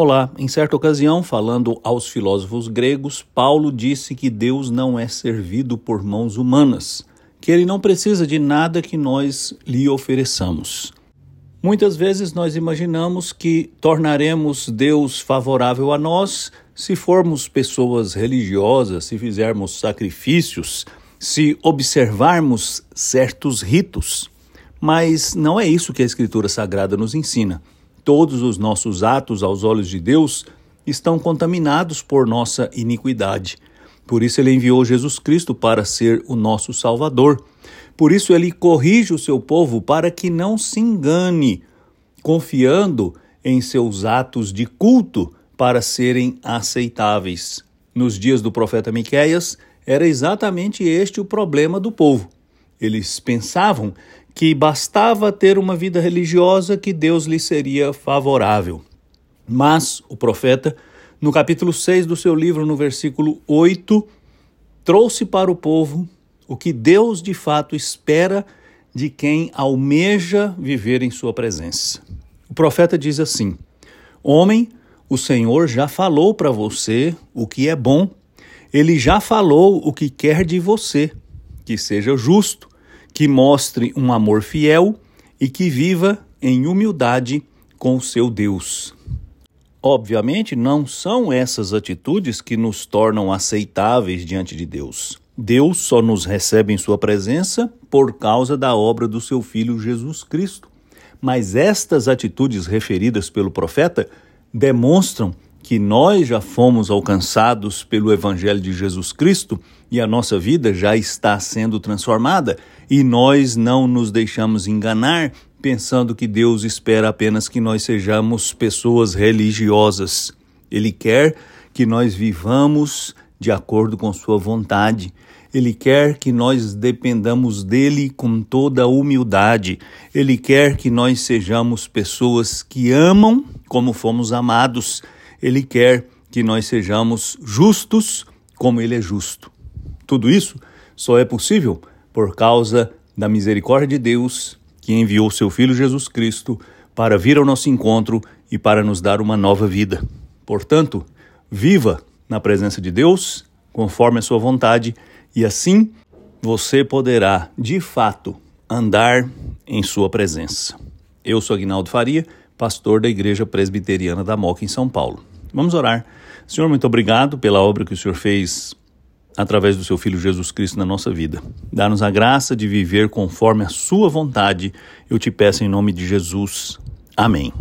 Olá, em certa ocasião, falando aos filósofos gregos, Paulo disse que Deus não é servido por mãos humanas, que ele não precisa de nada que nós lhe ofereçamos. Muitas vezes nós imaginamos que tornaremos Deus favorável a nós se formos pessoas religiosas, se fizermos sacrifícios, se observarmos certos ritos. Mas não é isso que a Escritura Sagrada nos ensina. Todos os nossos atos aos olhos de Deus estão contaminados por nossa iniquidade. Por isso ele enviou Jesus Cristo para ser o nosso Salvador. Por isso ele corrige o seu povo para que não se engane, confiando em seus atos de culto para serem aceitáveis. Nos dias do profeta Miqueias, era exatamente este o problema do povo. Eles pensavam que bastava ter uma vida religiosa que Deus lhe seria favorável. Mas o profeta, no capítulo 6 do seu livro, no versículo 8, trouxe para o povo o que Deus de fato espera de quem almeja viver em sua presença. O profeta diz assim: Homem, o Senhor já falou para você o que é bom, ele já falou o que quer de você, que seja justo, que mostre um amor fiel e que viva em humildade com seu Deus. Obviamente, não são essas atitudes que nos tornam aceitáveis diante de Deus. Deus só nos recebe em Sua presença por causa da obra do seu Filho Jesus Cristo. Mas estas atitudes referidas pelo profeta demonstram que nós já fomos alcançados pelo Evangelho de Jesus Cristo e a nossa vida já está sendo transformada e nós não nos deixamos enganar pensando que Deus espera apenas que nós sejamos pessoas religiosas. Ele quer que nós vivamos de acordo com Sua vontade. Ele quer que nós dependamos dele com toda humildade. Ele quer que nós sejamos pessoas que amam como fomos amados ele quer que nós sejamos justos como Ele é justo. Tudo isso só é possível por causa da misericórdia de Deus que enviou seu Filho Jesus Cristo para vir ao nosso encontro e para nos dar uma nova vida. Portanto, viva na presença de Deus, conforme a sua vontade, e assim você poderá, de fato, andar em sua presença. Eu sou Aguinaldo Faria, pastor da Igreja Presbiteriana da Moca, em São Paulo. Vamos orar. Senhor, muito obrigado pela obra que o Senhor fez através do seu Filho Jesus Cristo na nossa vida. Dá-nos a graça de viver conforme a Sua vontade. Eu te peço em nome de Jesus. Amém.